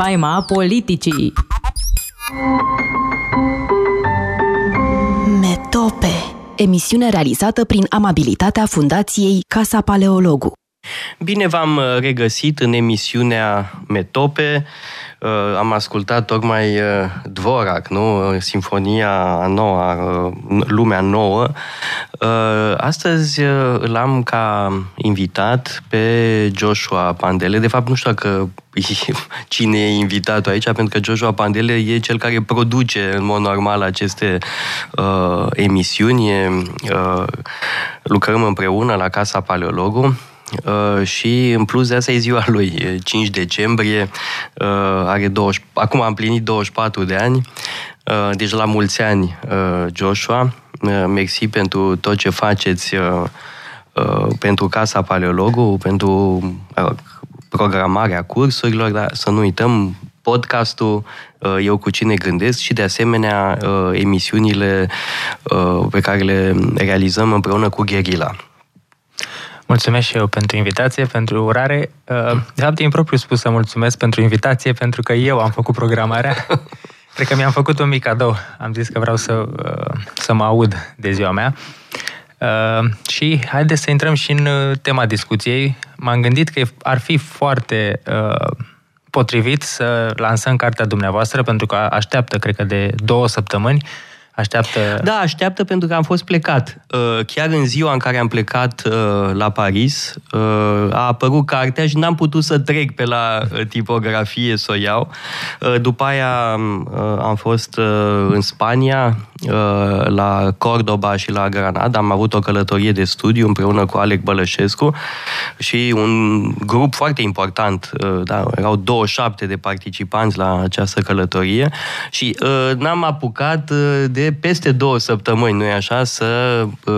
Spaima politicii Metope Emisiune realizată prin amabilitatea Fundației Casa Paleologu Bine v-am uh, regăsit în emisiunea Metope. Uh, am ascultat tocmai uh, Dvorak, nu? Sinfonia a noua, Lumea nouă. Astăzi îl am ca invitat pe Joshua Pandele. De fapt, nu știu dacă cine e invitatul aici, pentru că Joshua Pandele e cel care produce în mod normal aceste uh, emisiuni. Uh, lucrăm împreună la Casa Paleologu Uh, și în plus de asta e ziua lui, 5 decembrie, uh, are 20, acum am plinit 24 de ani, uh, deci la mulți ani Joshua, mersi pentru tot ce faceți pentru Casa Paleologu, pentru programarea cursurilor, dar să nu uităm, podcastul Eu cu cine gândesc și de asemenea emisiunile pe care le realizăm împreună cu Gherila. Mulțumesc și eu pentru invitație, pentru urare. De fapt, e impropriu spus să mulțumesc pentru invitație, pentru că eu am făcut programarea. Cred că mi-am făcut un mic cadou. Am zis că vreau să, să mă aud de ziua mea. Uh, și haideți să intrăm și în uh, tema discuției. M-am gândit că ar fi foarte uh, potrivit să lansăm cartea dumneavoastră, pentru că așteaptă, cred că, de două săptămâni Așteaptă... Da, așteaptă pentru că am fost plecat. Uh, chiar în ziua în care am plecat uh, la Paris, uh, a apărut cartea și n-am putut să trec pe la tipografie să o iau. După aia am fost în Spania, la Cordoba și la Granada. Am avut o călătorie de studiu împreună cu Alec Bălășescu și un grup foarte important, da, erau 27 de participanți la această călătorie și n-am apucat de peste două săptămâni, nu-i așa, să uh,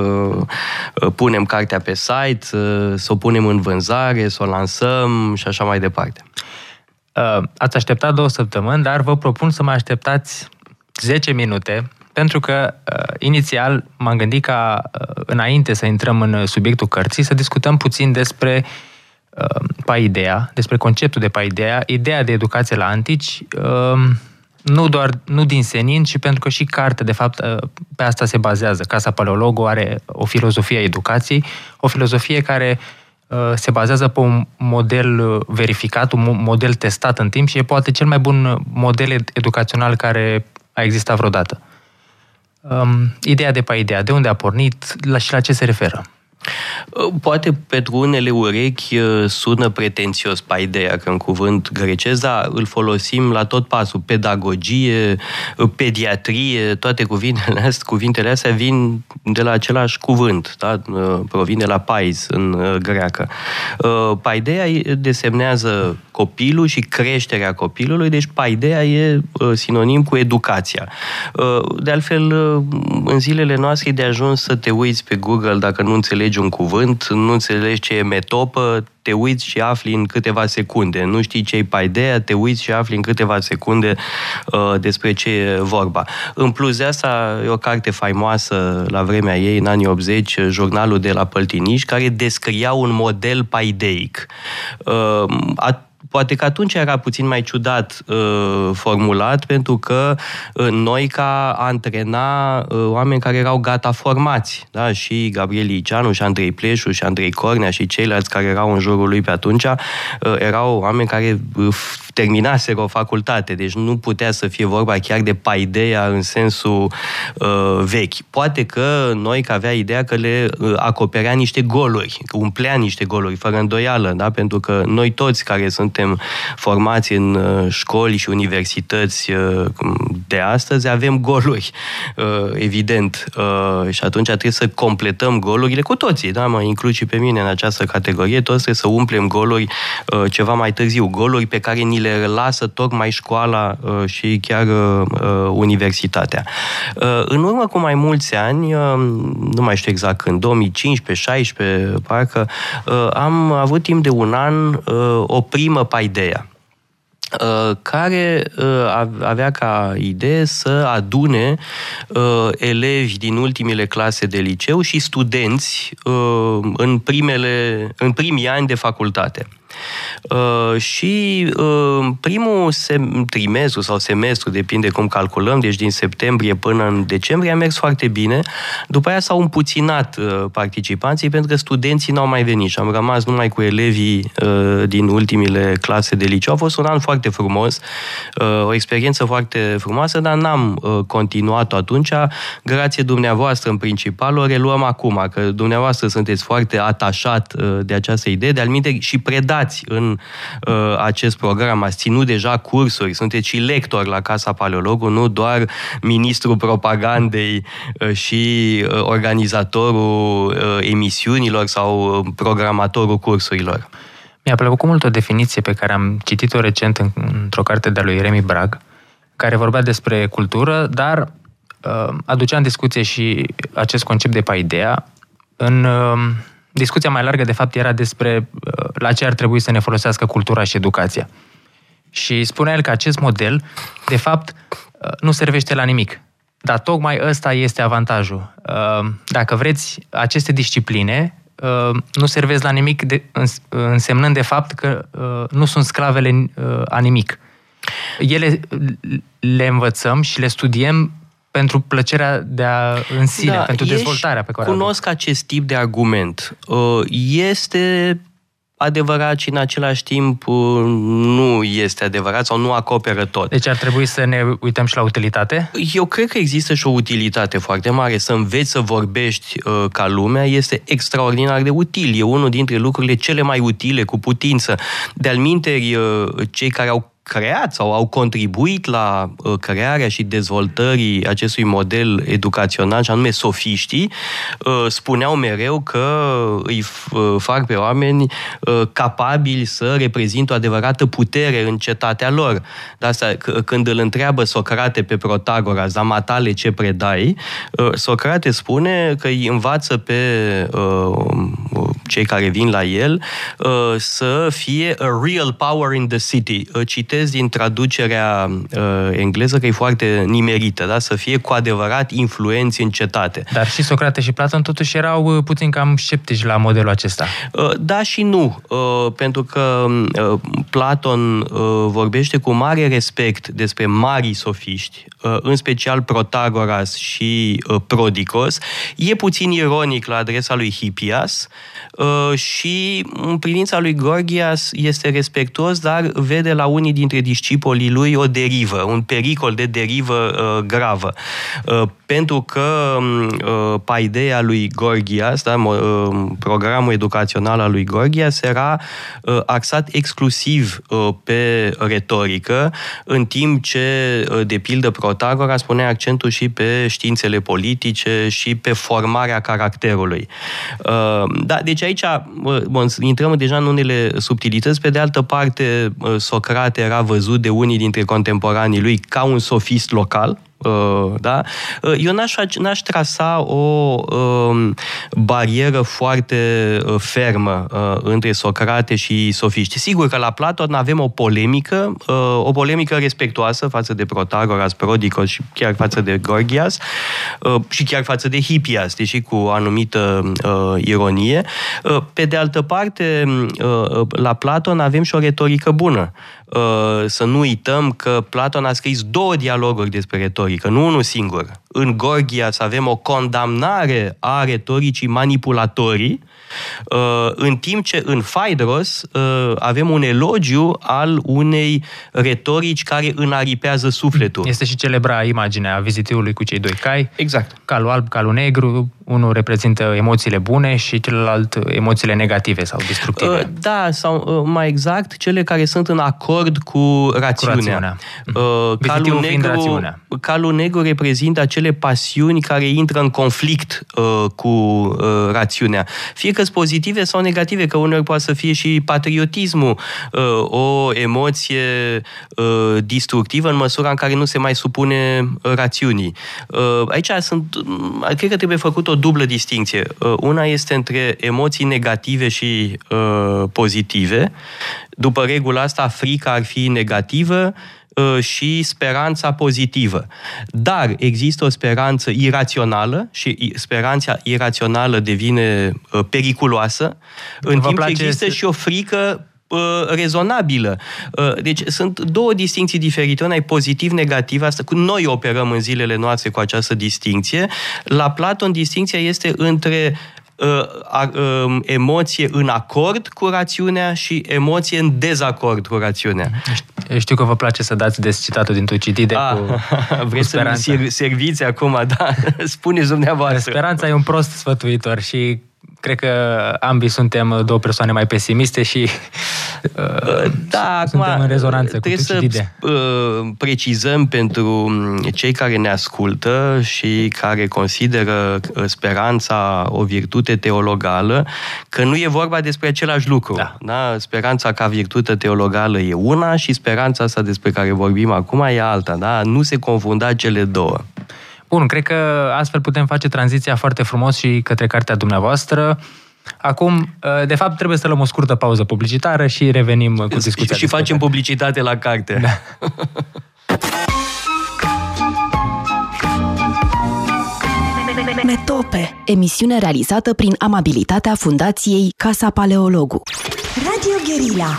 uh, punem cartea pe site, uh, să o punem în vânzare, să o lansăm și așa mai departe. Uh, ați așteptat două săptămâni, dar vă propun să mai așteptați 10 minute, pentru că uh, inițial m-am gândit ca uh, înainte să intrăm în subiectul cărții, să discutăm puțin despre uh, Paideea, despre conceptul de Paideea, ideea de educație la antici, uh, nu doar nu din senin, ci pentru că și cartea, de fapt, ă, pe asta se bazează. Casa Paleologu are o filozofie a educației, o filozofie care ă, se bazează pe un model verificat, un model testat în timp și e poate cel mai bun model educațional care a existat vreodată. Ideea de pe ideea, de unde a pornit la, și la ce se referă? Uh, poate pentru unele urechi uh, sună pretențios paideia, că în cuvânt grecesc, dar îl folosim la tot pasul. Pedagogie, uh, pediatrie, toate cuvintele astea, cuvintele astea vin de la același cuvânt, da? provin de la pais în greacă. Paideia desemnează copilul și creșterea copilului, deci paideia e sinonim cu educația. De altfel, în zilele noastre e de ajuns să te uiți pe Google dacă nu înțelegi înțelegi un cuvânt, nu înțelegi ce e metopă, te uiți și afli în câteva secunde. Nu știi ce e paideia, te uiți și afli în câteva secunde uh, despre ce e vorba. În plus de asta, e o carte faimoasă la vremea ei, în anii 80, jurnalul de la Păltiniș, care descria un model paideic. Uh, Poate că atunci era puțin mai ciudat uh, formulat, pentru că uh, noi ca antrena uh, oameni care erau gata formați, da? și Gabriel Iceanu, și Andrei Pleșu, și Andrei Cornea, și ceilalți care erau în jurul lui pe atunci, uh, erau oameni care uh, terminaseră o facultate, deci nu putea să fie vorba chiar de paideia în sensul uh, vechi. Poate că noi că avea ideea că le uh, acoperea niște goluri, umplea niște goluri, fără îndoială, da? pentru că noi toți care suntem formați în uh, școli și universități uh, de astăzi avem goluri, uh, evident, uh, și atunci trebuie să completăm golurile cu toții, da? mă includ și pe mine în această categorie, toți trebuie să umplem goluri uh, ceva mai târziu, goluri pe care ni le lasă tocmai școala uh, și chiar uh, uh, universitatea. În urmă cu mai mulți ani, nu mai știu exact când, 2015-16, parcă, am avut timp de un an o primă paideia care avea ca idee să adune elevi din ultimele clase de liceu și studenți în, primele, în primii ani de facultate. Uh, și uh, primul sem- trimestru sau semestru, depinde cum calculăm, deci din septembrie până în decembrie, a mers foarte bine. După aia s-au împuținat uh, participanții pentru că studenții n-au mai venit și am rămas numai cu elevii uh, din ultimile clase de liceu. A fost un an foarte frumos, uh, o experiență foarte frumoasă, dar n-am uh, continuat-o atunci. Grație dumneavoastră, în principal, o reluăm acum, că dumneavoastră sunteți foarte atașat uh, de această idee, de-al și predați implicați în uh, acest program, ați ținut deja cursuri, sunteți și lector la Casa Paleologu, nu doar ministrul propagandei uh, și uh, organizatorul uh, emisiunilor sau uh, programatorul cursurilor. Mi-a plăcut mult o definiție pe care am citit-o recent într-o carte de-a lui Remi Brag, care vorbea despre cultură, dar uh, aducea în discuție și acest concept de paidea în uh, discuția mai largă, de fapt, era despre uh, la ce ar trebui să ne folosească cultura și educația. Și spunea el că acest model, de fapt, uh, nu servește la nimic. Dar tocmai ăsta este avantajul. Uh, dacă vreți, aceste discipline uh, nu servesc la nimic, de, însemnând de fapt că nu sunt sclavele a nimic. Ele le învățăm și le studiem pentru plăcerea de a, în sine, da, pentru dezvoltarea pe care cunosc acest tip de argument. Este adevărat și în același timp uh, nu este adevărat sau nu acoperă tot. Deci ar trebui să ne uităm și la utilitate? Eu cred că există și o utilitate foarte mare. Să înveți să vorbești uh, ca lumea este extraordinar de util. E unul dintre lucrurile cele mai utile cu putință. De-al minteri, uh, cei care au creat sau au contribuit la uh, crearea și dezvoltării acestui model educațional, și anume sofiștii, uh, spuneau mereu că îi uh, fac pe oameni capabili să reprezintă o adevărată putere în cetatea lor. De asta, când îl întreabă Socrate pe Protagoras, da, matale ce predai, Socrate spune că îi învață pe cei care vin la el să fie a real power in the city. Citez citez din traducerea uh, engleză că e foarte nimerită, da? să fie cu adevărat influenți în cetate. Dar și Socrate și Platon totuși erau uh, puțin cam sceptici la modelul acesta. Uh, da și nu, uh, pentru că uh, Platon uh, vorbește cu mare respect despre mari sofiști, uh, în special Protagoras și uh, Prodicos. E puțin ironic la adresa lui Hippias uh, și în privința lui Gorgias este respectuos, dar vede la unii dintre discipolii lui o derivă, un pericol de derivă uh, gravă. Uh, pentru că um, uh, paideia lui Gorgias, da, uh, programul educațional al lui Gorgias era uh, axat exclusiv uh, pe retorică, în timp ce, uh, de pildă, Protagora spunea accentul și pe științele politice și pe formarea caracterului. Uh, da, deci aici uh, intrăm deja în unele subtilități. Pe de altă parte, uh, Socrate era văzut de unii dintre contemporanii lui ca un sofist local, Uh, da? Uh, eu n-aș, n-aș trasa o um, barieră foarte uh, fermă între Socrate și sofiști. Sigur că la Platon avem o polemică, o polemică respectuoasă față de Protagoras, Prodicos și chiar față de Gorgias și chiar față de Hippias, deși cu o anumită ironie. Pe de altă parte, la Platon avem și o retorică bună. Uh, să nu uităm că Platon a scris două dialoguri despre retorică, nu unul singur. În Gorgias avem o condamnare a retoricii manipulatorii, uh, în timp ce în Phaedros uh, avem un elogiu al unei retorici care înaripează sufletul. Este și celebra imaginea vizitiului cu cei doi cai. Exact. Calul alb, calul negru, unul reprezintă emoțiile bune și celălalt emoțiile negative sau destructive. Uh, da, sau uh, mai exact, cele care sunt în acord cu rațiunea. Cu rațiunea. Uh, calul, negru, rațiunea. calul negru reprezintă acele pasiuni care intră în conflict uh, cu uh, rațiunea. Fie că sunt pozitive sau negative, că uneori poate să fie și patriotismul uh, o emoție uh, destructivă în măsura în care nu se mai supune rațiunii. Uh, aici sunt, cred că trebuie făcut o dublă distinție. Uh, una este între emoții negative și uh, pozitive. După regula asta, frica ar fi negativă uh, și speranța pozitivă. Dar există o speranță irațională și speranța irațională devine uh, periculoasă, în Vă timp ce există și o frică Uh, rezonabilă. Uh, deci sunt două distinții diferite. Una e pozitiv-negativ, asta cu noi operăm în zilele noastre cu această distinție. La Platon distinția este între uh, um, emoție în acord cu rațiunea și emoție în dezacord cu rațiunea. Știu că vă place să dați des citatul din Tucidide A, ah, cu, Vreți cu să serviți acum, da? Spuneți dumneavoastră. Speranța e un prost sfătuitor și cred că ambii suntem două persoane mai pesimiste și uh, da, suntem acum, în rezonanță cu să uh, precizăm pentru cei care ne ascultă și care consideră uh, speranța o virtute teologală, că nu e vorba despre același lucru. Da. Da? Speranța ca virtute teologală e una și speranța asta despre care vorbim acum e alta. Da? Nu se confunda cele două. Bun, cred că astfel putem face tranziția foarte frumos și către cartea dumneavoastră. Acum, de fapt, trebuie să luăm o scurtă pauză publicitară și revenim cu discuția. Și facem publicitate la carte. Da. Metope, emisiune realizată prin amabilitatea Fundației Casa Paleologu. Radio Guerilla.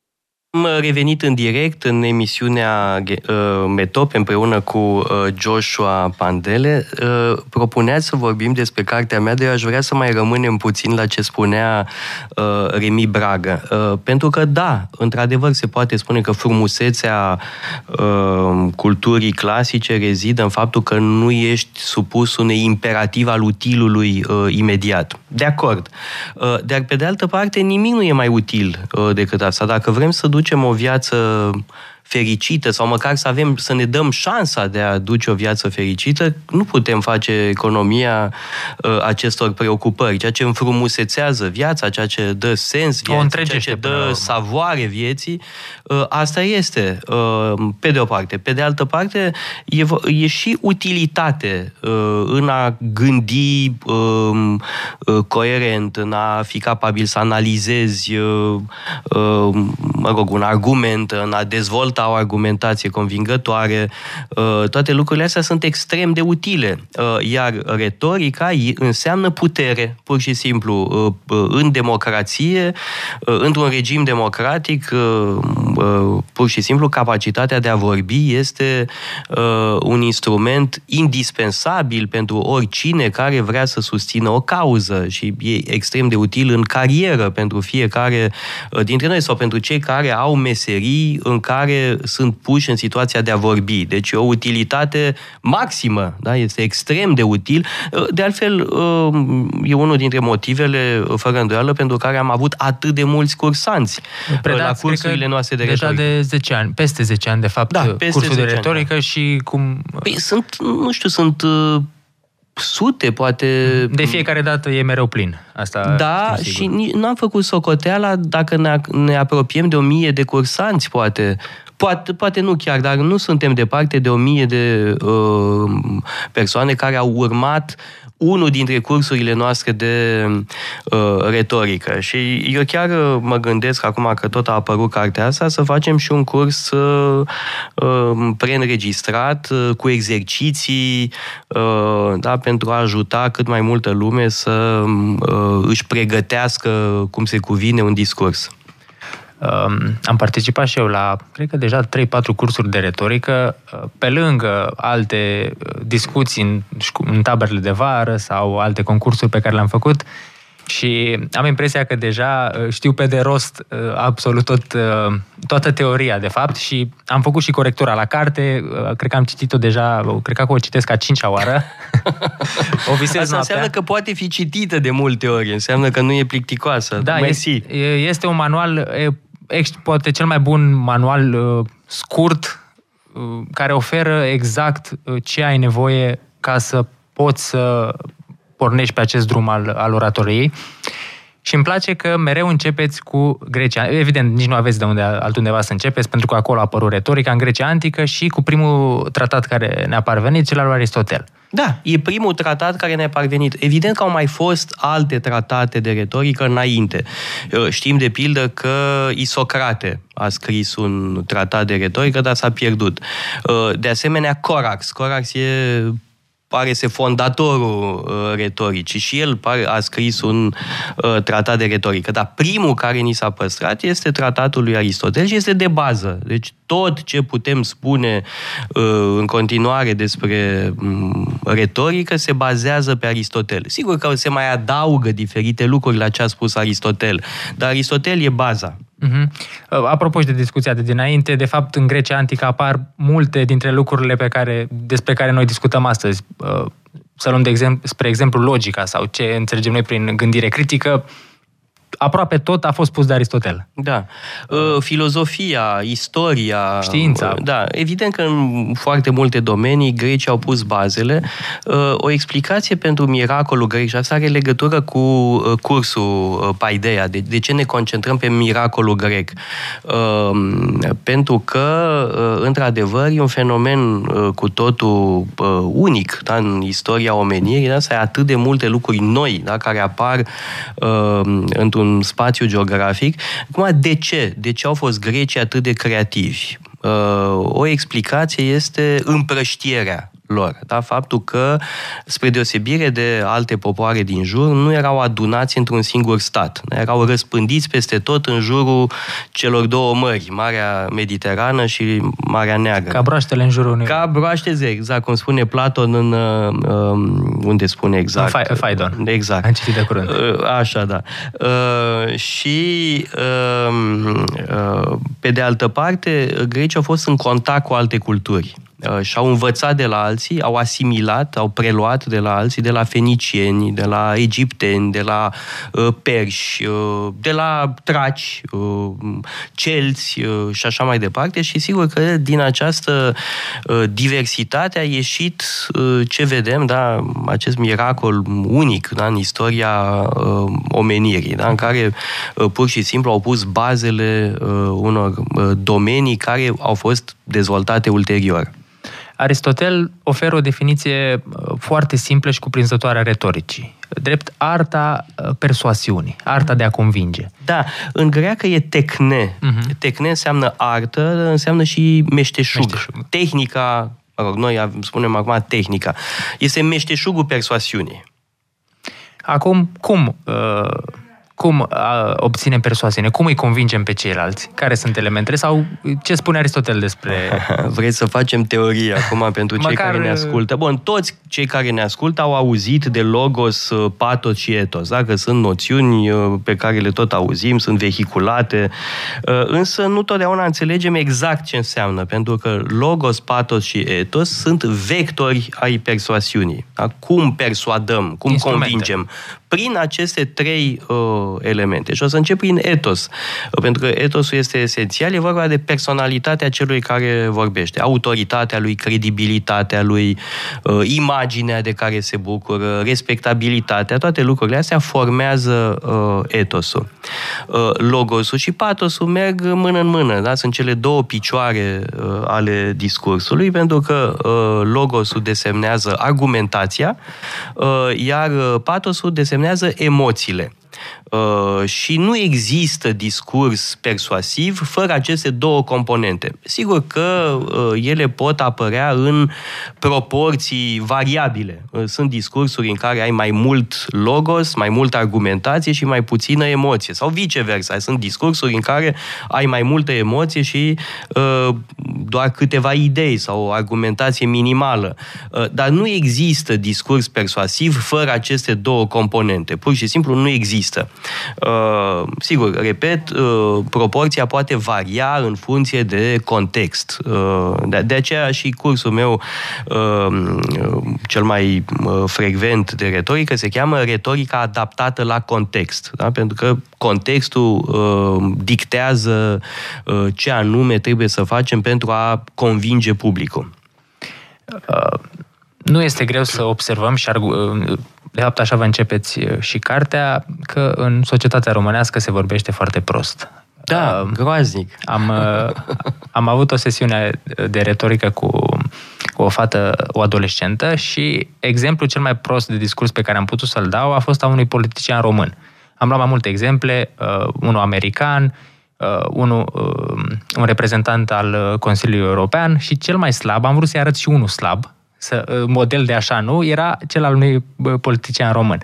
Am revenit în direct în emisiunea uh, Metop împreună cu uh, Joshua Pandele. Uh, propuneați să vorbim despre cartea mea, de aș vrea să mai rămânem puțin la ce spunea Remi Braga. Pentru că, da, într-adevăr se poate spune că frumusețea culturii clasice rezidă în faptul că nu ești supus unei imperativ al utilului imediat. De acord. Dar, pe de altă parte, nimic nu e mai util decât asta. Dacă vrem să ducem ducem o viață fericită sau măcar să avem, să ne dăm șansa de a duce o viață fericită, nu putem face economia uh, acestor preocupări. Ceea ce înfrumusețează viața, ceea ce dă sens vieții, ceea ce dă savoare vieții, uh, asta este, uh, pe de o parte. Pe de altă parte, e, e și utilitate uh, în a gândi uh, uh, coerent, în a fi capabil să analizezi, uh, uh, mă rog, un argument, în a dezvolta o argumentație convingătoare, uh, toate lucrurile astea sunt extrem de utile. Uh, iar retorica înseamnă putere, pur și simplu. Uh, în democrație, într-un regim democratic, pur și simplu, capacitatea de a vorbi este un instrument indispensabil pentru oricine care vrea să susțină o cauză și e extrem de util în carieră pentru fiecare dintre noi sau pentru cei care au meserii în care sunt puși în situația de a vorbi. Deci o utilitate maximă, da? este extrem de util. De altfel, e unul dintre motivele, fără îndoială, pentru care am avut atât de mulți cursanți Predați, la cursurile noastre de deja retorică. de 10 ani, peste 10 ani, de fapt, da, cursul de retorică ani, și cum... Păi sunt, nu știu, sunt sute, poate... De fiecare dată e mereu plin. Asta da, și nu am făcut socoteala dacă ne, ne apropiem de o mie de cursanți, poate. Poate, poate nu chiar, dar nu suntem departe de o mie de uh, persoane care au urmat unul dintre cursurile noastre de uh, retorică. Și eu chiar uh, mă gândesc, acum că tot a apărut cartea asta, să facem și un curs uh, uh, preînregistrat, uh, cu exerciții, uh, da, pentru a ajuta cât mai multă lume să uh, își pregătească cum se cuvine un discurs. Um, am participat și eu la, cred că deja 3-4 cursuri de retorică, uh, pe lângă alte uh, discuții în, în taberele de vară sau alte concursuri pe care le-am făcut și am impresia că deja uh, știu pe de rost absolut tot, toată teoria, de fapt, și am făcut și corectura la carte, cred că am citit-o deja, cred că o citesc a cincea oară. o visez Asta înseamnă că poate fi citită de multe ori, înseamnă că nu e plicticoasă. Da, este, este un manual poate cel mai bun manual uh, scurt uh, care oferă exact uh, ce ai nevoie ca să poți să pornești pe acest drum al, al oratoriei. Și îmi place că mereu începeți cu Grecia. Evident, nici nu aveți de unde altundeva să începeți, pentru că acolo a apărut retorica în Grecia antică și cu primul tratat care ne-a parvenit, cel al lui Aristotel. Da, e primul tratat care ne-a parvenit. Evident că au mai fost alte tratate de retorică înainte. Uh, știm de pildă că Isocrate a scris un tratat de retorică, dar s-a pierdut. Uh, de asemenea, Corax. Corax e pare să fondatorul uh, retoricii și el pare, a scris un uh, tratat de retorică. Dar primul care ni s-a păstrat este tratatul lui Aristotel și este de bază. Deci tot ce putem spune uh, în continuare despre um, retorică se bazează pe Aristotel. Sigur că se mai adaugă diferite lucruri la ce a spus Aristotel, dar Aristotel e baza. Uh-huh. Apropo și de discuția de dinainte, de fapt în Grecia antică apar multe dintre lucrurile pe care, despre care noi discutăm astăzi. Uh, să luăm de exemplu, spre exemplu logica sau ce înțelegem noi prin gândire critică, aproape tot a fost pus de Aristotel. Da. Uh, filozofia, istoria... Știința. Uh, da. Evident că în foarte multe domenii grecii au pus bazele. Uh, o explicație pentru miracolul grec, și asta are legătură cu cursul Paideia. De, de ce ne concentrăm pe miracolul grec? Pentru că, într-adevăr, e un fenomen cu totul unic da, în istoria omenirii. Da? Să ai atât de multe lucruri noi da, care apar într-un spațiu geografic. Acum, de ce? De ce au fost grecii atât de creativi? Uh, o explicație este împrăștierea lor. Da? Faptul că, spre deosebire de alte popoare din jur, nu erau adunați într-un singur stat. Erau răspândiți peste tot în jurul celor două mări, Marea Mediterană și Marea Neagră. Ca broaștele în jurul unui... Ca broaște, exact, cum spune Platon în... Uh, unde spune exact? În Faidon. Exact. Am citit de curând. Uh, așa, da. Uh, și uh, uh, pe de altă parte, grecii au fost în contact cu alte culturi. Uh, și-au învățat de la alții, au asimilat, au preluat de la alții, de la fenicieni, de la egipteni, de la uh, perși, uh, de la traci, uh, celți uh, și așa mai departe și sigur că din această uh, diversitate a ieșit uh, ce vedem, da, acest miracol unic da, în istoria uh, omenirii, da, în care uh, pur și simplu au pus bazele uh, unor uh, domenii care au fost dezvoltate ulterior. Aristotel oferă o definiție uh, foarte simplă și cuprinzătoare a retoricii. Drept arta uh, persoasiunii, arta de a convinge. Da, în greacă e tecne. Uh-huh. Tecne înseamnă artă, înseamnă și meșteșug. meșteșug. Tehnica, mă rog, noi spunem acum tehnica, este meșteșugul persoasiunii. Acum, cum uh, cum obținem persoasiune? Cum îi convingem pe ceilalți? Care sunt elementele? Sau ce spune Aristotel despre... Vreți să facem teorie acum pentru cei Măcar... care ne ascultă? Bun, toți cei care ne ascultă au auzit de logos, uh, patos și etos, da? că sunt noțiuni uh, pe care le tot auzim, sunt vehiculate, uh, însă nu totdeauna înțelegem exact ce înseamnă, pentru că logos, patos și etos sunt vectori ai persoasiunii. Da? Cum persuadăm, cum convingem? Prin aceste trei uh, elemente. Și o să încep prin etos. Pentru că etosul este esențial, e vorba de personalitatea celui care vorbește, autoritatea lui, credibilitatea lui, uh, imaginea de care se bucură, respectabilitatea, toate lucrurile astea formează uh, etosul. Uh, logosul și patosul merg mână în mână, da? sunt cele două picioare ale discursului, pentru că logosul desemnează argumentația, iar patosul desemnează emoțiile. Uh, și nu există discurs persuasiv fără aceste două componente. Sigur că uh, ele pot apărea în proporții variabile. Uh, sunt discursuri în care ai mai mult logos, mai multă argumentație și mai puțină emoție. Sau viceversa. Sunt discursuri în care ai mai multă emoție și doar câteva idei sau o argumentație minimală. Dar nu există discurs persuasiv fără aceste două componente. Pur și simplu nu există. Uh, sigur, repet, uh, proporția poate varia în funcție de context. Uh, de, de aceea și cursul meu uh, cel mai uh, frecvent de retorică se cheamă retorica adaptată la context. Da? Pentru că contextul uh, dictează uh, ce anume trebuie să facem pentru a convinge publicul. Uh, nu este greu să observăm și uh, de fapt așa vă începeți uh, și cartea, că în societatea românească se vorbește foarte prost. Da, uh, groaznic. Am, uh, am avut o sesiune de retorică cu, cu o fată, o adolescentă și exemplul cel mai prost de discurs pe care am putut să-l dau a fost a unui politician român. Am luat mai multe exemple, uh, unul american, uh, unul, uh, un reprezentant al Consiliului European și cel mai slab, am vrut să-i arăt și unul slab, să, uh, model de așa, nu? Era cel al unui politician român.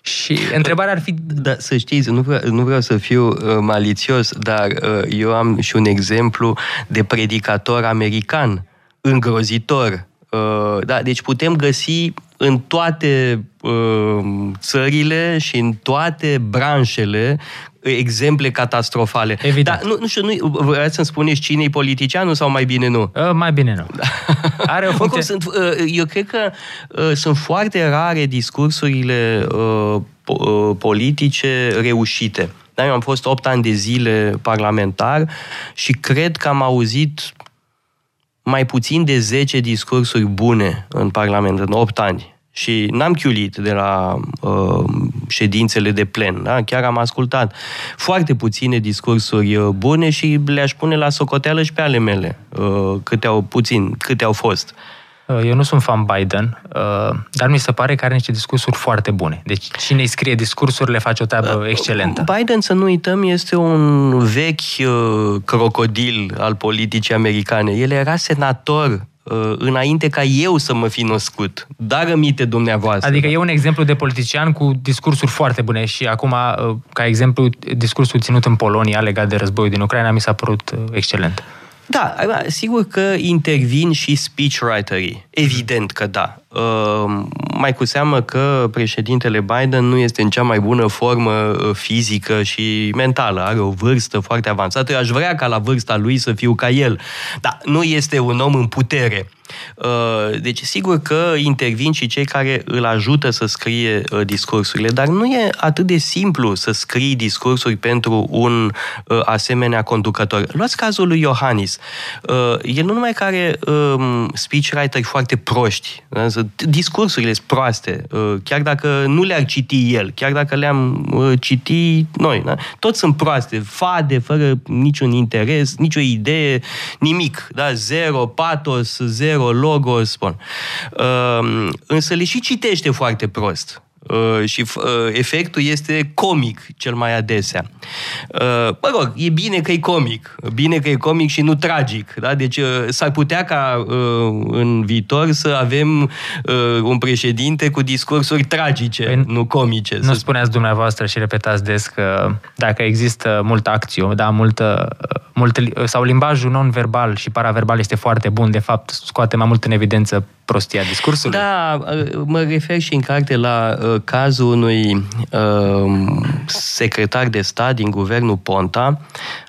Și întrebarea ar fi... Da, să știți, nu vreau, nu vreau să fiu uh, malițios, dar uh, eu am și un exemplu de predicator american îngrozitor. Uh, da, deci putem găsi în toate uh, țările și în toate branșele exemple catastrofale. Evident. Dar nu, nu știu, nu, vreți să-mi spuneți cine e politicianul sau mai bine nu? Uh, mai bine nu. Are o funcție... sunt, uh, eu cred că uh, sunt foarte rare discursurile uh, politice reușite. Da, eu am fost 8 ani de zile parlamentar și cred că am auzit mai puțin de 10 discursuri bune în Parlament în 8 ani. Și n-am chiulit de la uh, ședințele de plen, da? chiar am ascultat foarte puține discursuri uh, bune și le-aș pune la socoteală și pe ale mele, uh, câte au puțin, câte au fost. Uh, eu nu sunt fan Biden, uh, dar mi se pare că are niște discursuri foarte bune. Deci cine îi scrie discursurile face o treabă excelentă. Biden, să nu uităm, este un vechi crocodil al politicii americane. El era senator Uh, înainte ca eu să mă fi născut. Dar rămite dumneavoastră. Adică e un exemplu de politician cu discursuri foarte bune și acum, uh, ca exemplu, discursul ținut în Polonia legat de războiul din Ucraina mi s-a părut uh, excelent. Da, sigur că intervin și speechwriterii. Evident că da. Uh, mai cu seamă că președintele Biden nu este în cea mai bună formă uh, fizică și mentală. Are o vârstă foarte avansată. Eu aș vrea ca la vârsta lui să fiu ca el. Dar nu este un om în putere. Uh, deci, sigur că intervin și cei care îl ajută să scrie uh, discursurile, dar nu e atât de simplu să scrii discursuri pentru un uh, asemenea conducător. Luați cazul lui Iohannis. El nu numai care um, speechwriter foarte proști, da? Discursurile sunt proaste, chiar dacă nu le-ar citi el, chiar dacă le-am citi noi. Da? Toți sunt proaste, fade, fără niciun interes, nicio idee, nimic. Da? Zero, patos, zero zero, logos, bun. Uh, însă le și citește foarte prost. Uh, și uh, efectul este comic cel mai adesea. Uh, mă rog, e bine că e comic. Bine că e comic și nu tragic. Da? Deci uh, s-ar putea ca uh, în viitor să avem uh, un președinte cu discursuri tragice, păi, nu comice. Nu spuneați dumneavoastră și repetați des că dacă există multă acțiune, da, multă, multă, sau limbajul non-verbal și paraverbal este foarte bun, de fapt scoate mai mult în evidență prostia discursului? Da, mă refer și în carte la uh, cazul unui uh, secretar de stat din guvernul Ponta,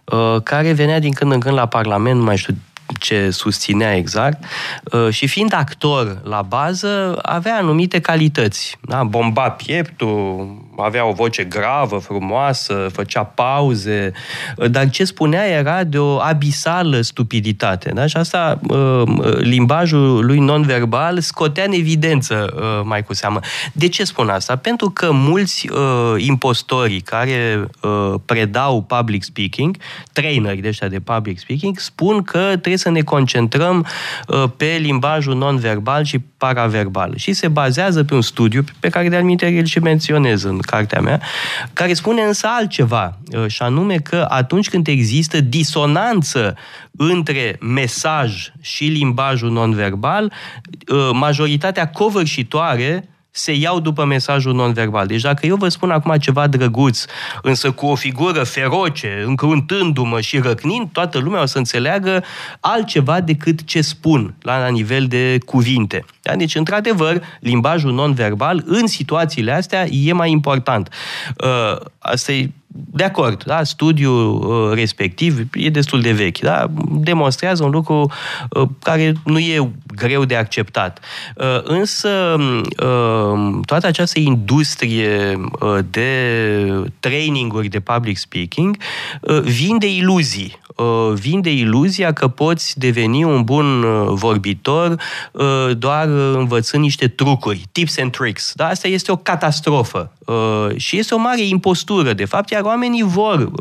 uh, care venea din când în când la Parlament, nu mai știu ce susținea exact, uh, și fiind actor la bază, avea anumite calități. Da? Bomba pieptul, avea o voce gravă, frumoasă, făcea pauze, uh, dar ce spunea era de o abisală stupiditate. Da? Și asta, uh, limbajul lui non-verbal scotea în evidență mai cu seamă. De ce spun asta? Pentru că mulți impostorii care predau public speaking, traineri de ăștia de public speaking, spun că trebuie să ne concentrăm uh, pe limbajul non-verbal și paraverbal. Și se bazează pe un studiu pe care de anumite el și menționez în cartea mea, care spune însă altceva, uh, și anume că atunci când există disonanță între mesaj și limbajul non-verbal, uh, majoritatea covârșitoare se iau după mesajul non-verbal. Deci dacă eu vă spun acum ceva drăguț, însă cu o figură feroce, încruntându-mă și răcnind, toată lumea o să înțeleagă altceva decât ce spun la, la nivel de cuvinte. Da? Deci, într-adevăr, limbajul non-verbal în situațiile astea e mai important. Uh, asta e de acord, da? studiul uh, respectiv e destul de vechi, da? demonstrează un lucru uh, care nu e greu de acceptat. Uh, însă, uh, toată această industrie uh, de traininguri de public speaking uh, vin de iluzii. Uh, vin de iluzia că poți deveni un bun uh, vorbitor uh, doar învățând niște trucuri, tips and tricks. Da? Asta este o catastrofă și este o mare impostură, de fapt, iar oamenii vor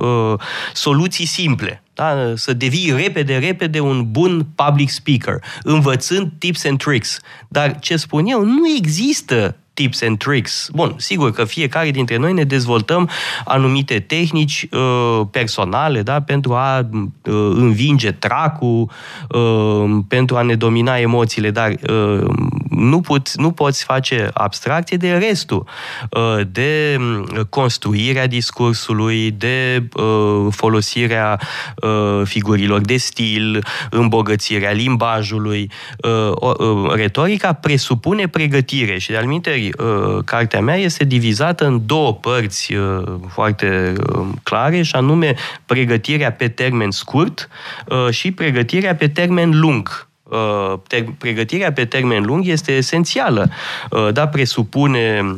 soluții simple. Da? Să devii repede, repede un bun public speaker, învățând tips and tricks. Dar ce spun eu, nu există tips and tricks. Bun, sigur că fiecare dintre noi ne dezvoltăm anumite tehnici uh, personale, da, pentru a uh, învinge tracul, uh, pentru a ne domina emoțiile, dar uh, nu, put, nu poți face abstracție de restul, uh, de mm, construirea discursului, de uh, folosirea uh, figurilor de stil, îmbogățirea limbajului. Retorica presupune pregătire și, de-al cartea mea este divizată în două părți foarte clare, și anume pregătirea pe termen scurt și pregătirea pe termen lung pregătirea pe termen lung este esențială. Da, presupune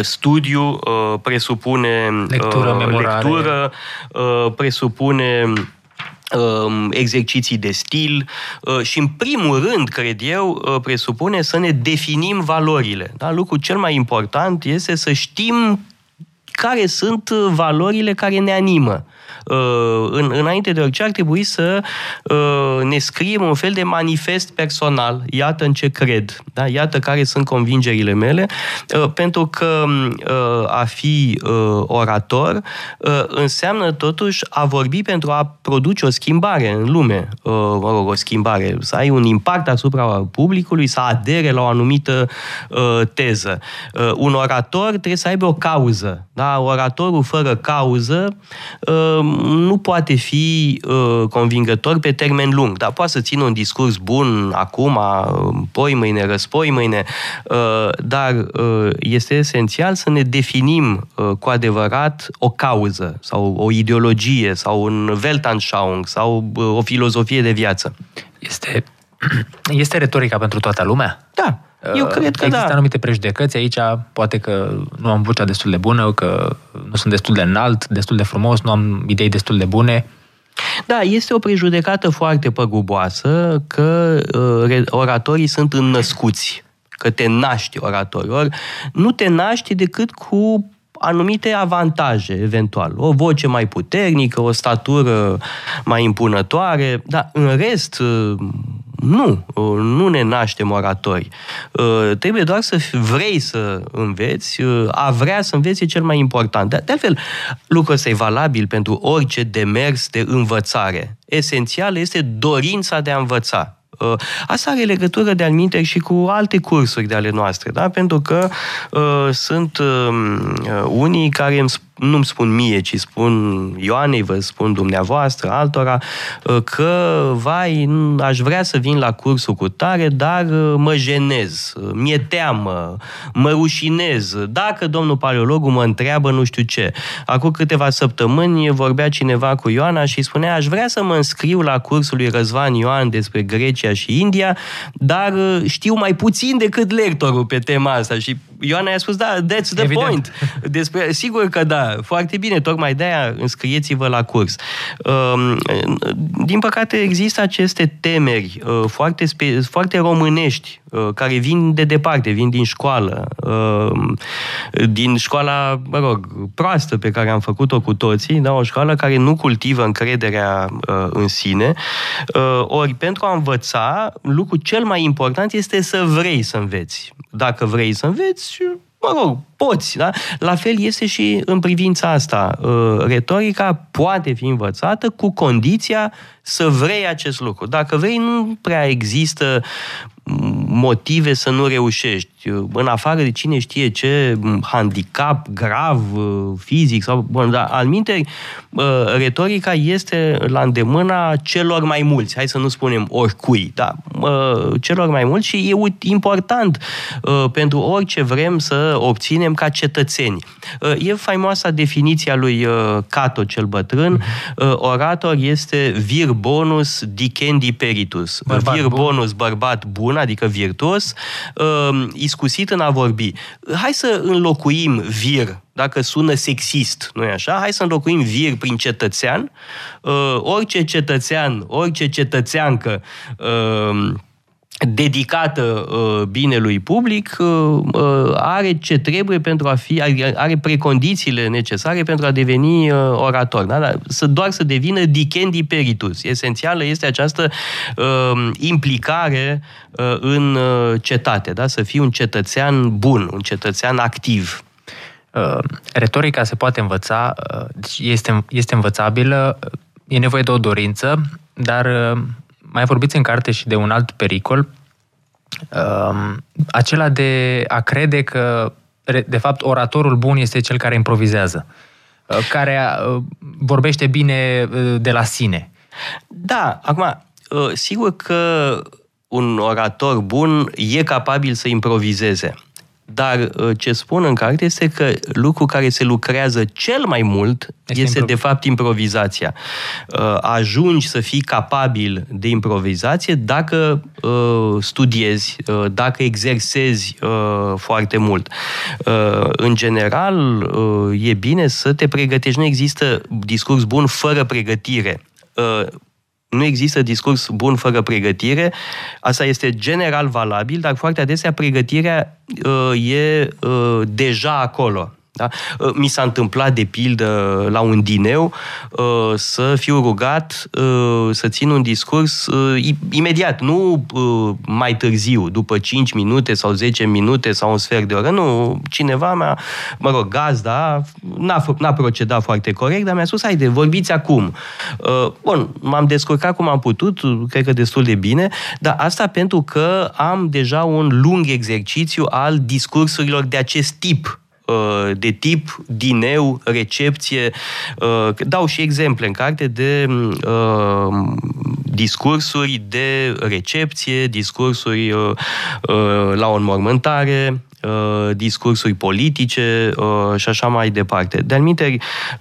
studiu presupune lectură, lectură presupune Um, exerciții de stil uh, și, în primul rând, cred eu, uh, presupune să ne definim valorile. Da? Lucrul cel mai important este să știm care sunt valorile care ne animă. Uh, în, înainte de orice ar trebui să uh, ne scriem un fel de manifest personal. Iată în ce cred. Da? Iată care sunt convingerile mele. Uh, pentru că a fi orator înseamnă totuși a vorbi pentru a produce o schimbare în lume. Mă rog, o schimbare. Să ai un impact asupra publicului, să adere la o anumită teză. Un orator trebuie să aibă o cauză. Da? Oratorul fără cauză nu poate fi uh, convingător pe termen lung, dar poate să țină un discurs bun acum, poi mâine, răspoi mâine, uh, dar uh, este esențial să ne definim uh, cu adevărat o cauză sau o ideologie sau un Weltanschauung sau uh, o filozofie de viață. Este, este retorica pentru toată lumea? Da. Eu cred că Există da. anumite prejudecăți aici, poate că nu am vocea destul de bună, că nu sunt destul de înalt, destul de frumos, nu am idei destul de bune. Da, este o prejudecată foarte păguboasă că uh, oratorii sunt înnăscuți, că te naști orator. Or, nu te naști decât cu anumite avantaje, eventual. O voce mai puternică, o statură mai impunătoare, dar în rest, uh, nu, uh, nu ne naștem oratori. Uh, trebuie doar să vrei să înveți, a vrea să înveți e cel mai important. De, altfel, lucrul ăsta e valabil pentru orice demers de învățare. Esențial este dorința de a învăța. Asta are legătură de alminte și cu alte cursuri de ale noastre, da? pentru că uh, sunt uh, unii care îmi nu-mi spun mie, ci spun Ioanei, vă spun dumneavoastră, altora, uh, că, vai, aș vrea să vin la cursul cu tare, dar uh, mă jenez, uh, mi-e teamă, mă rușinez. Dacă domnul paleologul mă întreabă nu știu ce. Acum câteva săptămâni vorbea cineva cu Ioana și spunea, aș vrea să mă înscriu la cursul lui Răzvan Ioan despre Grecia și India, dar știu mai puțin decât lectorul pe tema asta și Ioana i-a spus, da, that's the Evident. point. Despre, sigur că da, foarte bine, tocmai de-aia înscrieți-vă la curs. Um, din păcate există aceste temeri uh, foarte, foarte românești, uh, care vin de departe, vin din școală, um, din școala, mă rog, proastă pe care am făcut-o cu toții, da, o școală care nu cultivă încrederea uh, în sine. Ori, pentru a învăța, lucrul cel mai important este să vrei să înveți. Dacă vrei să înveți, mă rog, poți, da? La fel este și în privința asta. Uh, retorica poate fi învățată cu condiția să vrei acest lucru. Dacă vrei, nu prea există motive să nu reușești. În afară de cine știe ce handicap grav, fizic sau... Bun, dar al minte, retorica este la îndemâna celor mai mulți. Hai să nu spunem oricui, da, celor mai mulți și e important pentru orice vrem să obținem ca cetățeni. E faimoasa definiția lui Cato cel bătrân. Orator este vir bonus dicendi peritus. Bărbat vir bun. bonus bărbat bun, adică virtuos, iscusit în a vorbi. Hai să înlocuim vir dacă sună sexist, nu-i așa? Hai să înlocuim vir prin cetățean. Orice cetățean, orice cetățeancă dedicată uh, binelui public, uh, uh, are ce trebuie pentru a fi, are, are precondițiile necesare pentru a deveni uh, orator. Da? Dar să, doar să devină dicendi peritus. Esențială este această uh, implicare uh, în uh, cetate, da? să fii un cetățean bun, un cetățean activ. Uh, retorica se poate învăța, uh, este, este învățabilă, e nevoie de o dorință, dar uh, mai vorbiți în carte și de un alt pericol, um, acela de a crede că, de fapt, oratorul bun este cel care improvizează, uh, care uh, vorbește bine uh, de la sine. Da, acum, sigur că un orator bun e capabil să improvizeze. Dar uh, ce spun în carte este că lucru care se lucrează cel mai mult este, este de fapt improvizația. Uh, ajungi să fii capabil de improvizație dacă uh, studiezi, dacă exersezi foarte mult. În general, e bine să te pregătești. Nu există discurs bun fără pregătire nu există discurs bun fără pregătire. Asta este general valabil, dar foarte adesea pregătirea uh, e uh, deja acolo. Da? Uh, mi s-a întâmplat, de pildă, la un dineu, uh, să fiu rugat uh, să țin un discurs imediat, nu mai târziu, după 5 minute sau 10 minute sau un sfert de oră. Nu, cineva mea, mă rog, gazda, n-a, n-a procedat foarte corect, dar mi-a spus, haide, vorbiți acum. Bun, m-am descurcat cum am putut, cred că destul de bine, dar asta pentru că am deja un lung exercițiu al discursurilor de acest tip Uh, de tip dineu, recepție. Uh, dau și exemple în carte de uh, discursuri de recepție, discursuri la o înmormântare, Uh, discursuri politice uh, și așa mai departe. De alminte,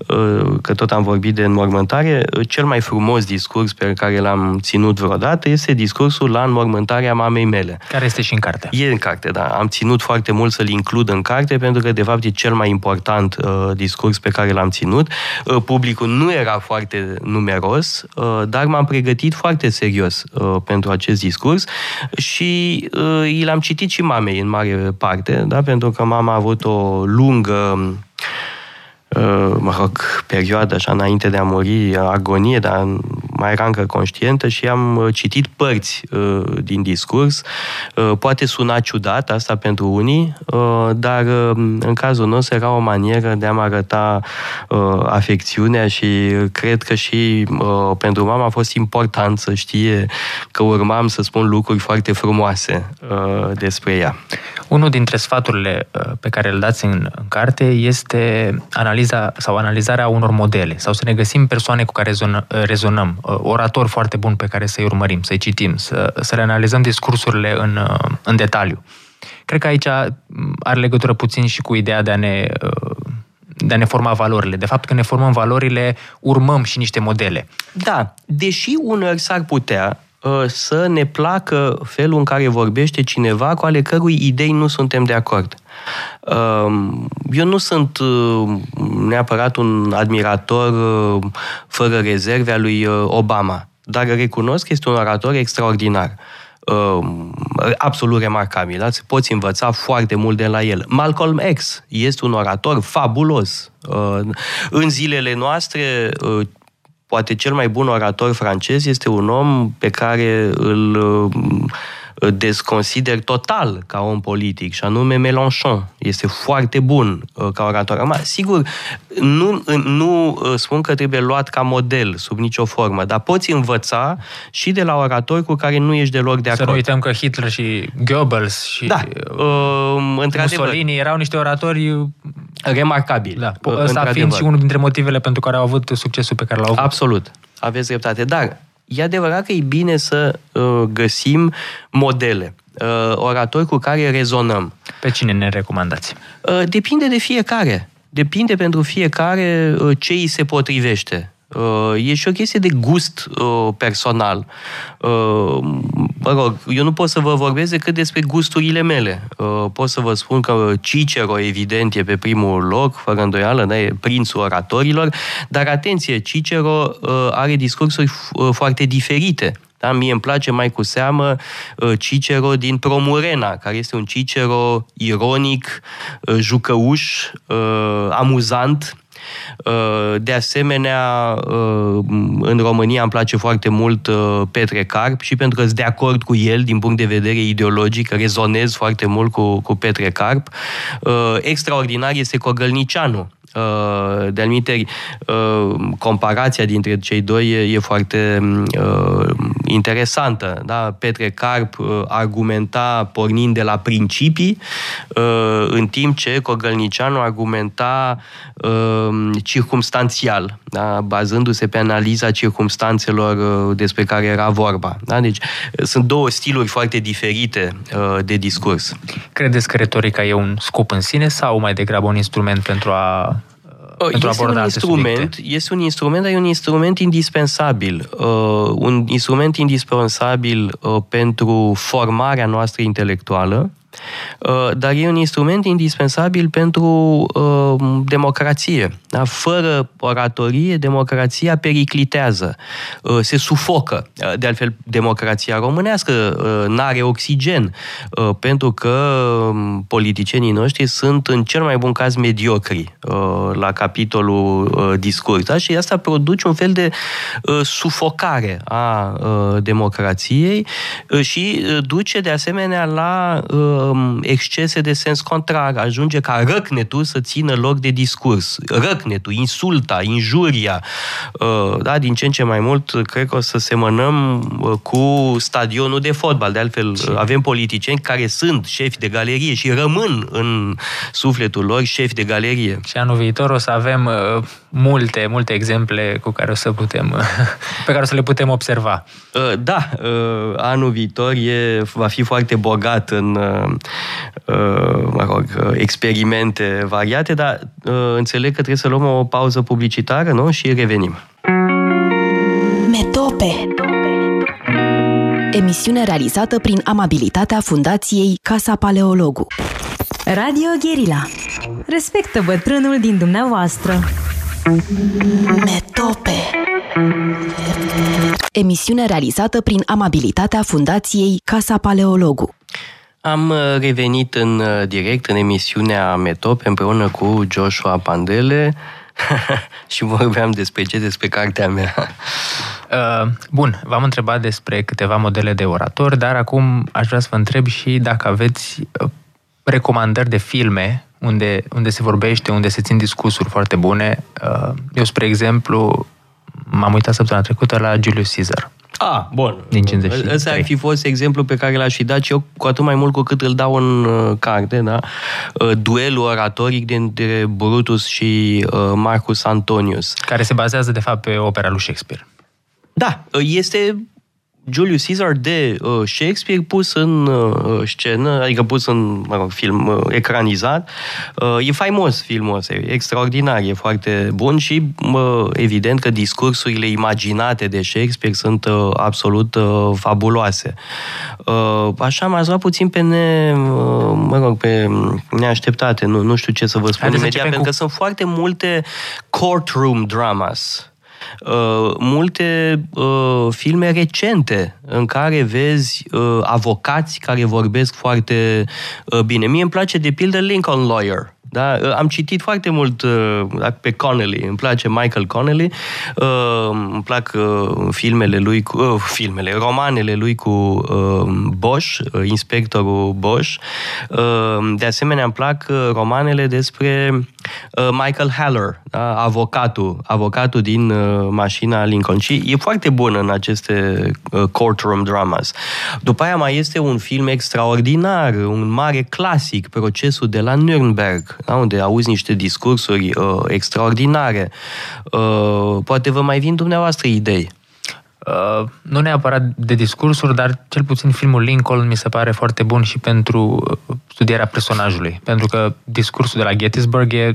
uh, că tot am vorbit de înmormântare, cel mai frumos discurs pe care l-am ținut vreodată este discursul la înmormântarea mamei mele. Care este și în carte. E în carte, da. Am ținut foarte mult să-l includ în carte pentru că, de fapt, e cel mai important uh, discurs pe care l-am ținut. Uh, publicul nu era foarte numeros, uh, dar m-am pregătit foarte serios uh, pentru acest discurs și uh, i l-am citit și mamei în mare parte da? pentru că mama a avut o lungă uh, mă rog, perioadă așa înainte de a muri, agonie, dar mai era încă conștientă și am uh, citit părți uh, din discurs. Uh, poate suna ciudat asta pentru unii, dar în cazul nostru era o manieră de a-mi arăta afecțiunea și cred că și pentru mama a fost important să știe că urmam să spun lucruri foarte frumoase despre ea. Unul dintre sfaturile pe care le dați în, în carte este analiza sau analizarea unor modele sau să ne găsim persoane cu care rezonăm, oratori foarte buni pe care să-i urmărim, să-i citim, să, să le analizăm discursurile în, în detaliu. Cred că aici are legătură puțin și cu ideea de a ne de a ne forma valorile. De fapt, când ne formăm valorile, urmăm și niște modele. Da, deși uneori s-ar putea uh, să ne placă felul în care vorbește cineva cu ale cărui idei nu suntem de acord. Um, eu nu sunt uh, neapărat un admirator uh, fără rezerve al lui uh, Obama, dar recunosc că este un orator extraordinar um, absolut remarcabil. Da? Poți învăța foarte mult de la el. Malcolm X este un orator fabulos. În zilele noastre, poate cel mai bun orator francez este un om pe care îl desconsider total ca om politic, și anume Mélenchon. Este foarte bun uh, ca orator. Acum, sigur, nu, nu uh, spun că trebuie luat ca model sub nicio formă, dar poți învăța și de la oratori cu care nu ești deloc de acord. Să nu uităm că Hitler și Goebbels și da, uh, Mussolini erau niște oratori remarcabili. Da, ăsta fiind și unul dintre motivele pentru care au avut succesul pe care l-au avut. Absolut. Aveți dreptate. Dar e adevărat că e bine să uh, găsim modele, uh, oratori cu care rezonăm. Pe cine ne recomandați? Uh, depinde de fiecare. Depinde pentru fiecare uh, ce îi se potrivește. Uh, e și o chestie de gust uh, personal. Uh, mă rog, eu nu pot să vă vorbesc decât despre gusturile mele. Pot să vă spun că Cicero, evident, e pe primul loc, fără îndoială, da, e prințul oratorilor, dar atenție, Cicero are discursuri foarte diferite. Da? Mie îmi place mai cu seamă Cicero din Promurena, care este un Cicero ironic, jucăuș, amuzant, Uh, de asemenea, uh, în România îmi place foarte mult uh, Petre Carp și pentru că sunt de acord cu el din punct de vedere ideologic, rezonez foarte mult cu, cu Petre Carp. Extraordinar este Cogălnicianu, de anumite comparația dintre cei doi e, e foarte uh, interesantă. Da? Petre Carp uh, argumenta pornind de la principii, uh, în timp ce Cogălnicianu argumenta uh, circumstanțial, da? bazându-se pe analiza circumstanțelor uh, despre care era vorba. Da? Deci uh, sunt două stiluri foarte diferite uh, de discurs. Credeți că retorica e un scop în sine sau mai degrabă un instrument pentru a pentru este un instrument, este un instrument, dar e un instrument indispensabil. Uh, un instrument indispensabil uh, pentru formarea noastră intelectuală, Uh, dar e un instrument indispensabil pentru uh, democrație. Da? Fără oratorie, democrația periclitează, uh, se sufocă. De altfel, democrația românească n-are oxigen, pentru că um, politicienii noștri sunt în cel mai bun caz mediocri la capitolul discurs. Da? Și asta produce un fel de sufocare a democrației și duce de asemenea la Um, excese de sens contrar. Ajunge ca răcnetul să țină loc de discurs. Răcnetul, insulta, injuria. Uh, da, din ce în ce mai mult, cred că o să semănăm uh, cu stadionul de fotbal. De altfel, avem politicieni care sunt șefi de galerie și rămân în sufletul lor șefi de galerie. Și anul viitor o să avem uh, multe, multe exemple cu care o să putem, pe care o să le putem observa. Da, anul viitor e, va fi foarte bogat în Uh, mă rog, uh, experimente variate, dar uh, înțeleg că trebuie să luăm o pauză publicitară, nu? Și revenim. Metope Emisiune realizată prin amabilitatea Fundației Casa Paleologu. Radio Guerilla. Respectă bătrânul din dumneavoastră. Metope Emisiune realizată prin amabilitatea Fundației Casa Paleologu. Am uh, revenit în uh, direct în emisiunea Metop împreună cu Joshua Pandele și vorbeam despre ce? Despre cartea mea. Uh, bun, v-am întrebat despre câteva modele de orator, dar acum aș vrea să vă întreb și dacă aveți recomandări de filme unde, unde se vorbește, unde se țin discursuri foarte bune. Eu, spre exemplu, m-am uitat săptămâna trecută la Julius Caesar. Ah, bun. Din 53. Ăsta ar fi fost exemplu pe care l-aș fi dat și eu, cu atât mai mult cu cât îl dau în uh, carte, da? Uh, duelul oratoric dintre Brutus și uh, Marcus Antonius. Care se bazează, de fapt, pe opera lui Shakespeare. Da, este Julius Caesar de uh, Shakespeare pus în uh, scenă, adică pus în mă rog, film uh, ecranizat. Uh, e faimos filmul ăsta, e extraordinar, e foarte bun și uh, evident că discursurile imaginate de Shakespeare sunt uh, absolut uh, fabuloase. Uh, așa m-ați luat puțin pe ne, uh, mă rog, pe neașteptate, nu, nu știu ce să vă spun Haideți imediat, pentru cu... că sunt foarte multe courtroom dramas uh, multe uh, filme recente în care vezi uh, avocați care vorbesc foarte uh, bine. Mie îmi place de pildă Lincoln Lawyer. Da? Uh, am citit foarte mult uh, pe Connelly, îmi place Michael Connelly, uh, îmi plac uh, filmele lui, cu, uh, filmele, romanele lui cu uh, Bosch, uh, inspectorul Bosch. Uh, de asemenea, îmi plac uh, romanele despre uh, Michael Haller, da? avocatul, avocatul din uh, mașina Lincoln. Și e foarte bun în aceste uh, courtroom dramas. După aia mai este un film extraordinar, un mare clasic, Procesul de la Nürnberg, da? unde auzi niște discursuri uh, extraordinare. Uh, poate vă mai vin dumneavoastră idei. Uh, nu neapărat de discursuri, dar cel puțin filmul Lincoln mi se pare foarte bun și pentru uh, studierea personajului. Pentru că discursul de la Gettysburg e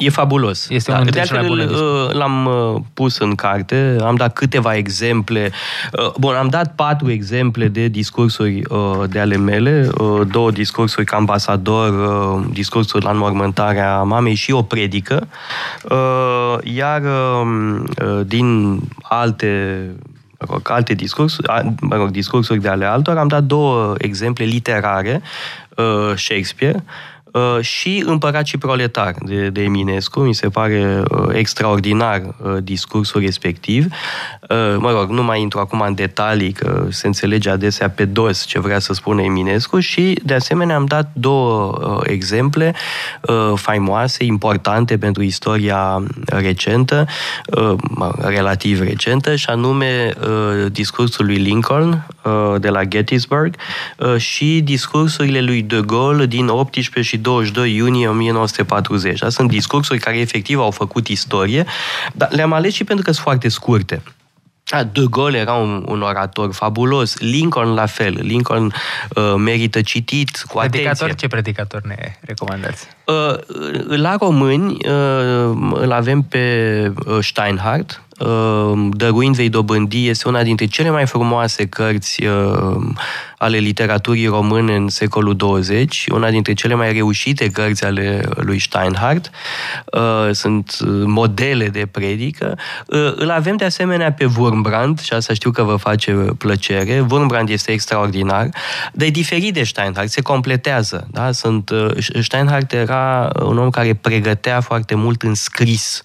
E fabulos. Este da, unul dintre cele mai bune uh, L-am uh, pus în carte, am dat câteva exemple. Uh, bun, am dat patru exemple de discursuri de ale mele, două discursuri ca ambasador, discursul la înmormântarea mamei și o predică, iar um, din alte mă rog, alte discursuri, mă rog, discursuri de ale altor, am dat două exemple literare, Shakespeare, uh, și Împărat și Proletar de, de Eminescu. Mi se pare uh, extraordinar uh, discursul respectiv. Mă rog, nu mai intru acum în detalii, că se înțelege adesea pe dos ce vrea să spună Eminescu și, de asemenea, am dat două exemple faimoase, importante pentru istoria recentă, relativ recentă, și anume discursul lui Lincoln de la Gettysburg și discursurile lui De Gaulle din 18 și 22 iunie 1940. Da? Sunt discursuri care efectiv au făcut istorie, dar le-am ales și pentru că sunt foarte scurte. De Gaulle era un, un orator fabulos, Lincoln la fel, Lincoln uh, merită citit cu predicator, atenție. Ce predicator ne recomandați? Uh, la români uh, îl avem pe uh, Steinhardt, uh, Dăruind vei dobândi este una dintre cele mai frumoase cărți uh, ale literaturii române în secolul 20, una dintre cele mai reușite cărți ale lui Steinhardt. Uh, sunt modele de predică. Uh, îl avem de asemenea pe Wurmbrand, și asta știu că vă face plăcere. Wurmbrand este extraordinar, dar e diferit de Steinhardt, se completează. Da? Sunt, uh, Steinhardt era un om care pregătea foarte mult în scris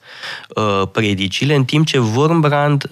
predicile, în timp ce Wurmbrand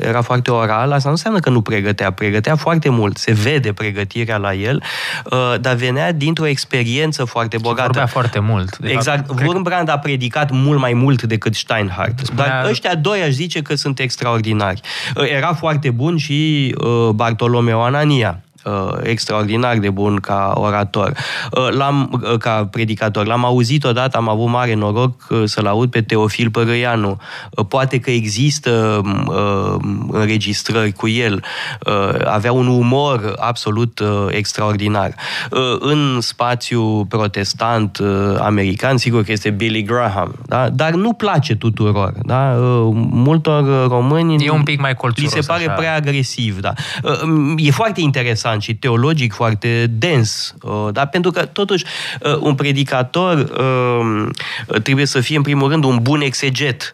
era foarte oral, asta nu înseamnă că nu pregătea, pregătea foarte mult, se vede pregătirea la el, uh, dar venea dintr-o experiență foarte bogată. Vorbea foarte mult. De exact. Fapt, Wurmbrand a predicat mult mai mult decât Steinhardt. Spunea... Dar ăștia doi aș zice că sunt extraordinari. Uh, era foarte bun și uh, Bartolomeo Anania uh, extraordinar de bun ca orator, uh, l-am, uh, ca predicator. L-am auzit odată, am avut mare noroc uh, să-l aud pe Teofil Părăianu. Uh, poate că există uh, înregistrări cu el. Uh, avea un umor absolut uh, extraordinar. Uh, în spațiu protestant uh, american, sigur că este Billy Graham, da? dar nu place tuturor. Da? Uh, multor români e un pic mai colțuros, li se pare așa. prea agresiv. Da? Uh, e foarte interesant interesant și teologic foarte dens. Uh, da? Pentru că, totuși, uh, un predicator uh, trebuie să fie, în primul rând, un bun exeget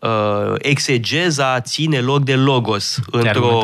uh, exegeza ține loc de logos într-o,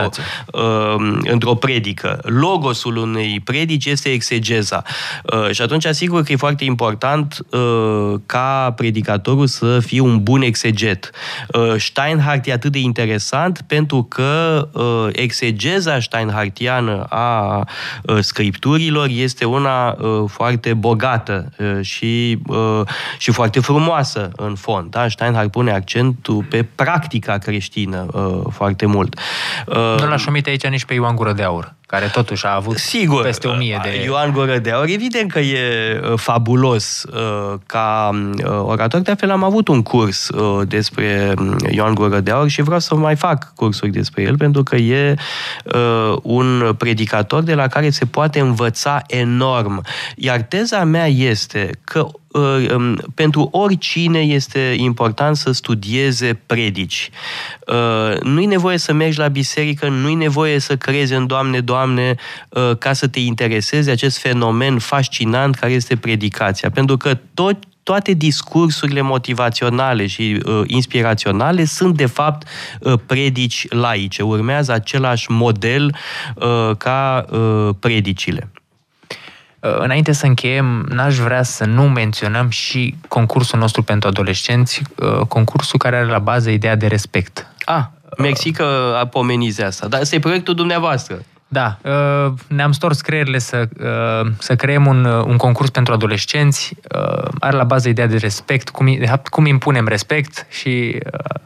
uh, într-o predică. Logosul unei predici este exegeza. Uh, și atunci, asigur că e foarte important uh, ca predicatorul să fie un bun exeget. Uh, Steinhardt e atât de interesant pentru că uh, exegeza steinhartiană a uh, scripturilor este una uh, foarte bogată uh, și, uh, și foarte frumoasă în fond. Da? Steinhardt pune accent accentul pe practica creștină uh, foarte mult. Uh, nu l-aș omite aici nici pe Ioan Gură de Aur care totuși a avut Sigur, peste o mie de... Uh, Ioan Gură de Aur, evident că e uh, fabulos uh, ca orator, de altfel am avut un curs despre um, Ioan Gură de Aur și vreau să mai fac cursuri despre el, pentru că e un predicator de la care se poate învăța enorm. Iar teza mea este că um, pentru oricine este important să studieze predici. Nu-i nevoie să mergi la biserică, nu-i nevoie să crezi în Doamne, Doamne, Doamne, uh, ca să te intereseze acest fenomen fascinant care este predicația. Pentru că tot toate discursurile motivaționale și uh, inspiraționale sunt, de fapt, uh, predici laice. Urmează același model uh, ca uh, predicile. Uh, înainte să încheiem, n-aș vrea să nu menționăm și concursul nostru pentru adolescenți, concursul care are la bază ideea de respect. Ah, mersi că pomeniți asta. Dar ăsta e proiectul dumneavoastră. Da, uh, ne-am stors creierile să, uh, să creăm un, uh, un concurs pentru adolescenți. Are la bază ideea de respect, cum, de fapt, cum impunem respect și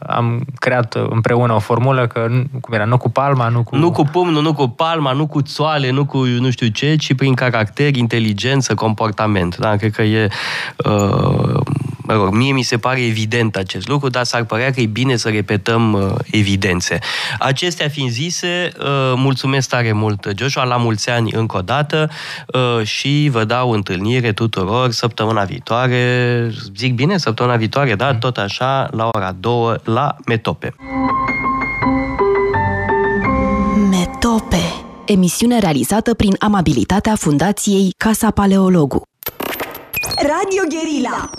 am creat împreună o formulă că, cum era, nu cu palma, nu cu... Nu cu pumnul, nu cu palma, nu cu țoale, nu cu nu știu ce, ci prin caracter, inteligență, comportament. Da? Cred că e uh, Mă rog, mie mi se pare evident acest lucru, dar s-ar părea că e bine să repetăm uh, evidențe. Acestea fiind zise, uh, mulțumesc tare mult, Joshua, la mulți ani încă o dată uh, și vă dau întâlnire tuturor săptămâna viitoare, zic bine, săptămâna viitoare, da, tot așa, la ora 2 la Metope. Metope Emisiune realizată prin amabilitatea Fundației Casa Paleologu. Radio Guerilla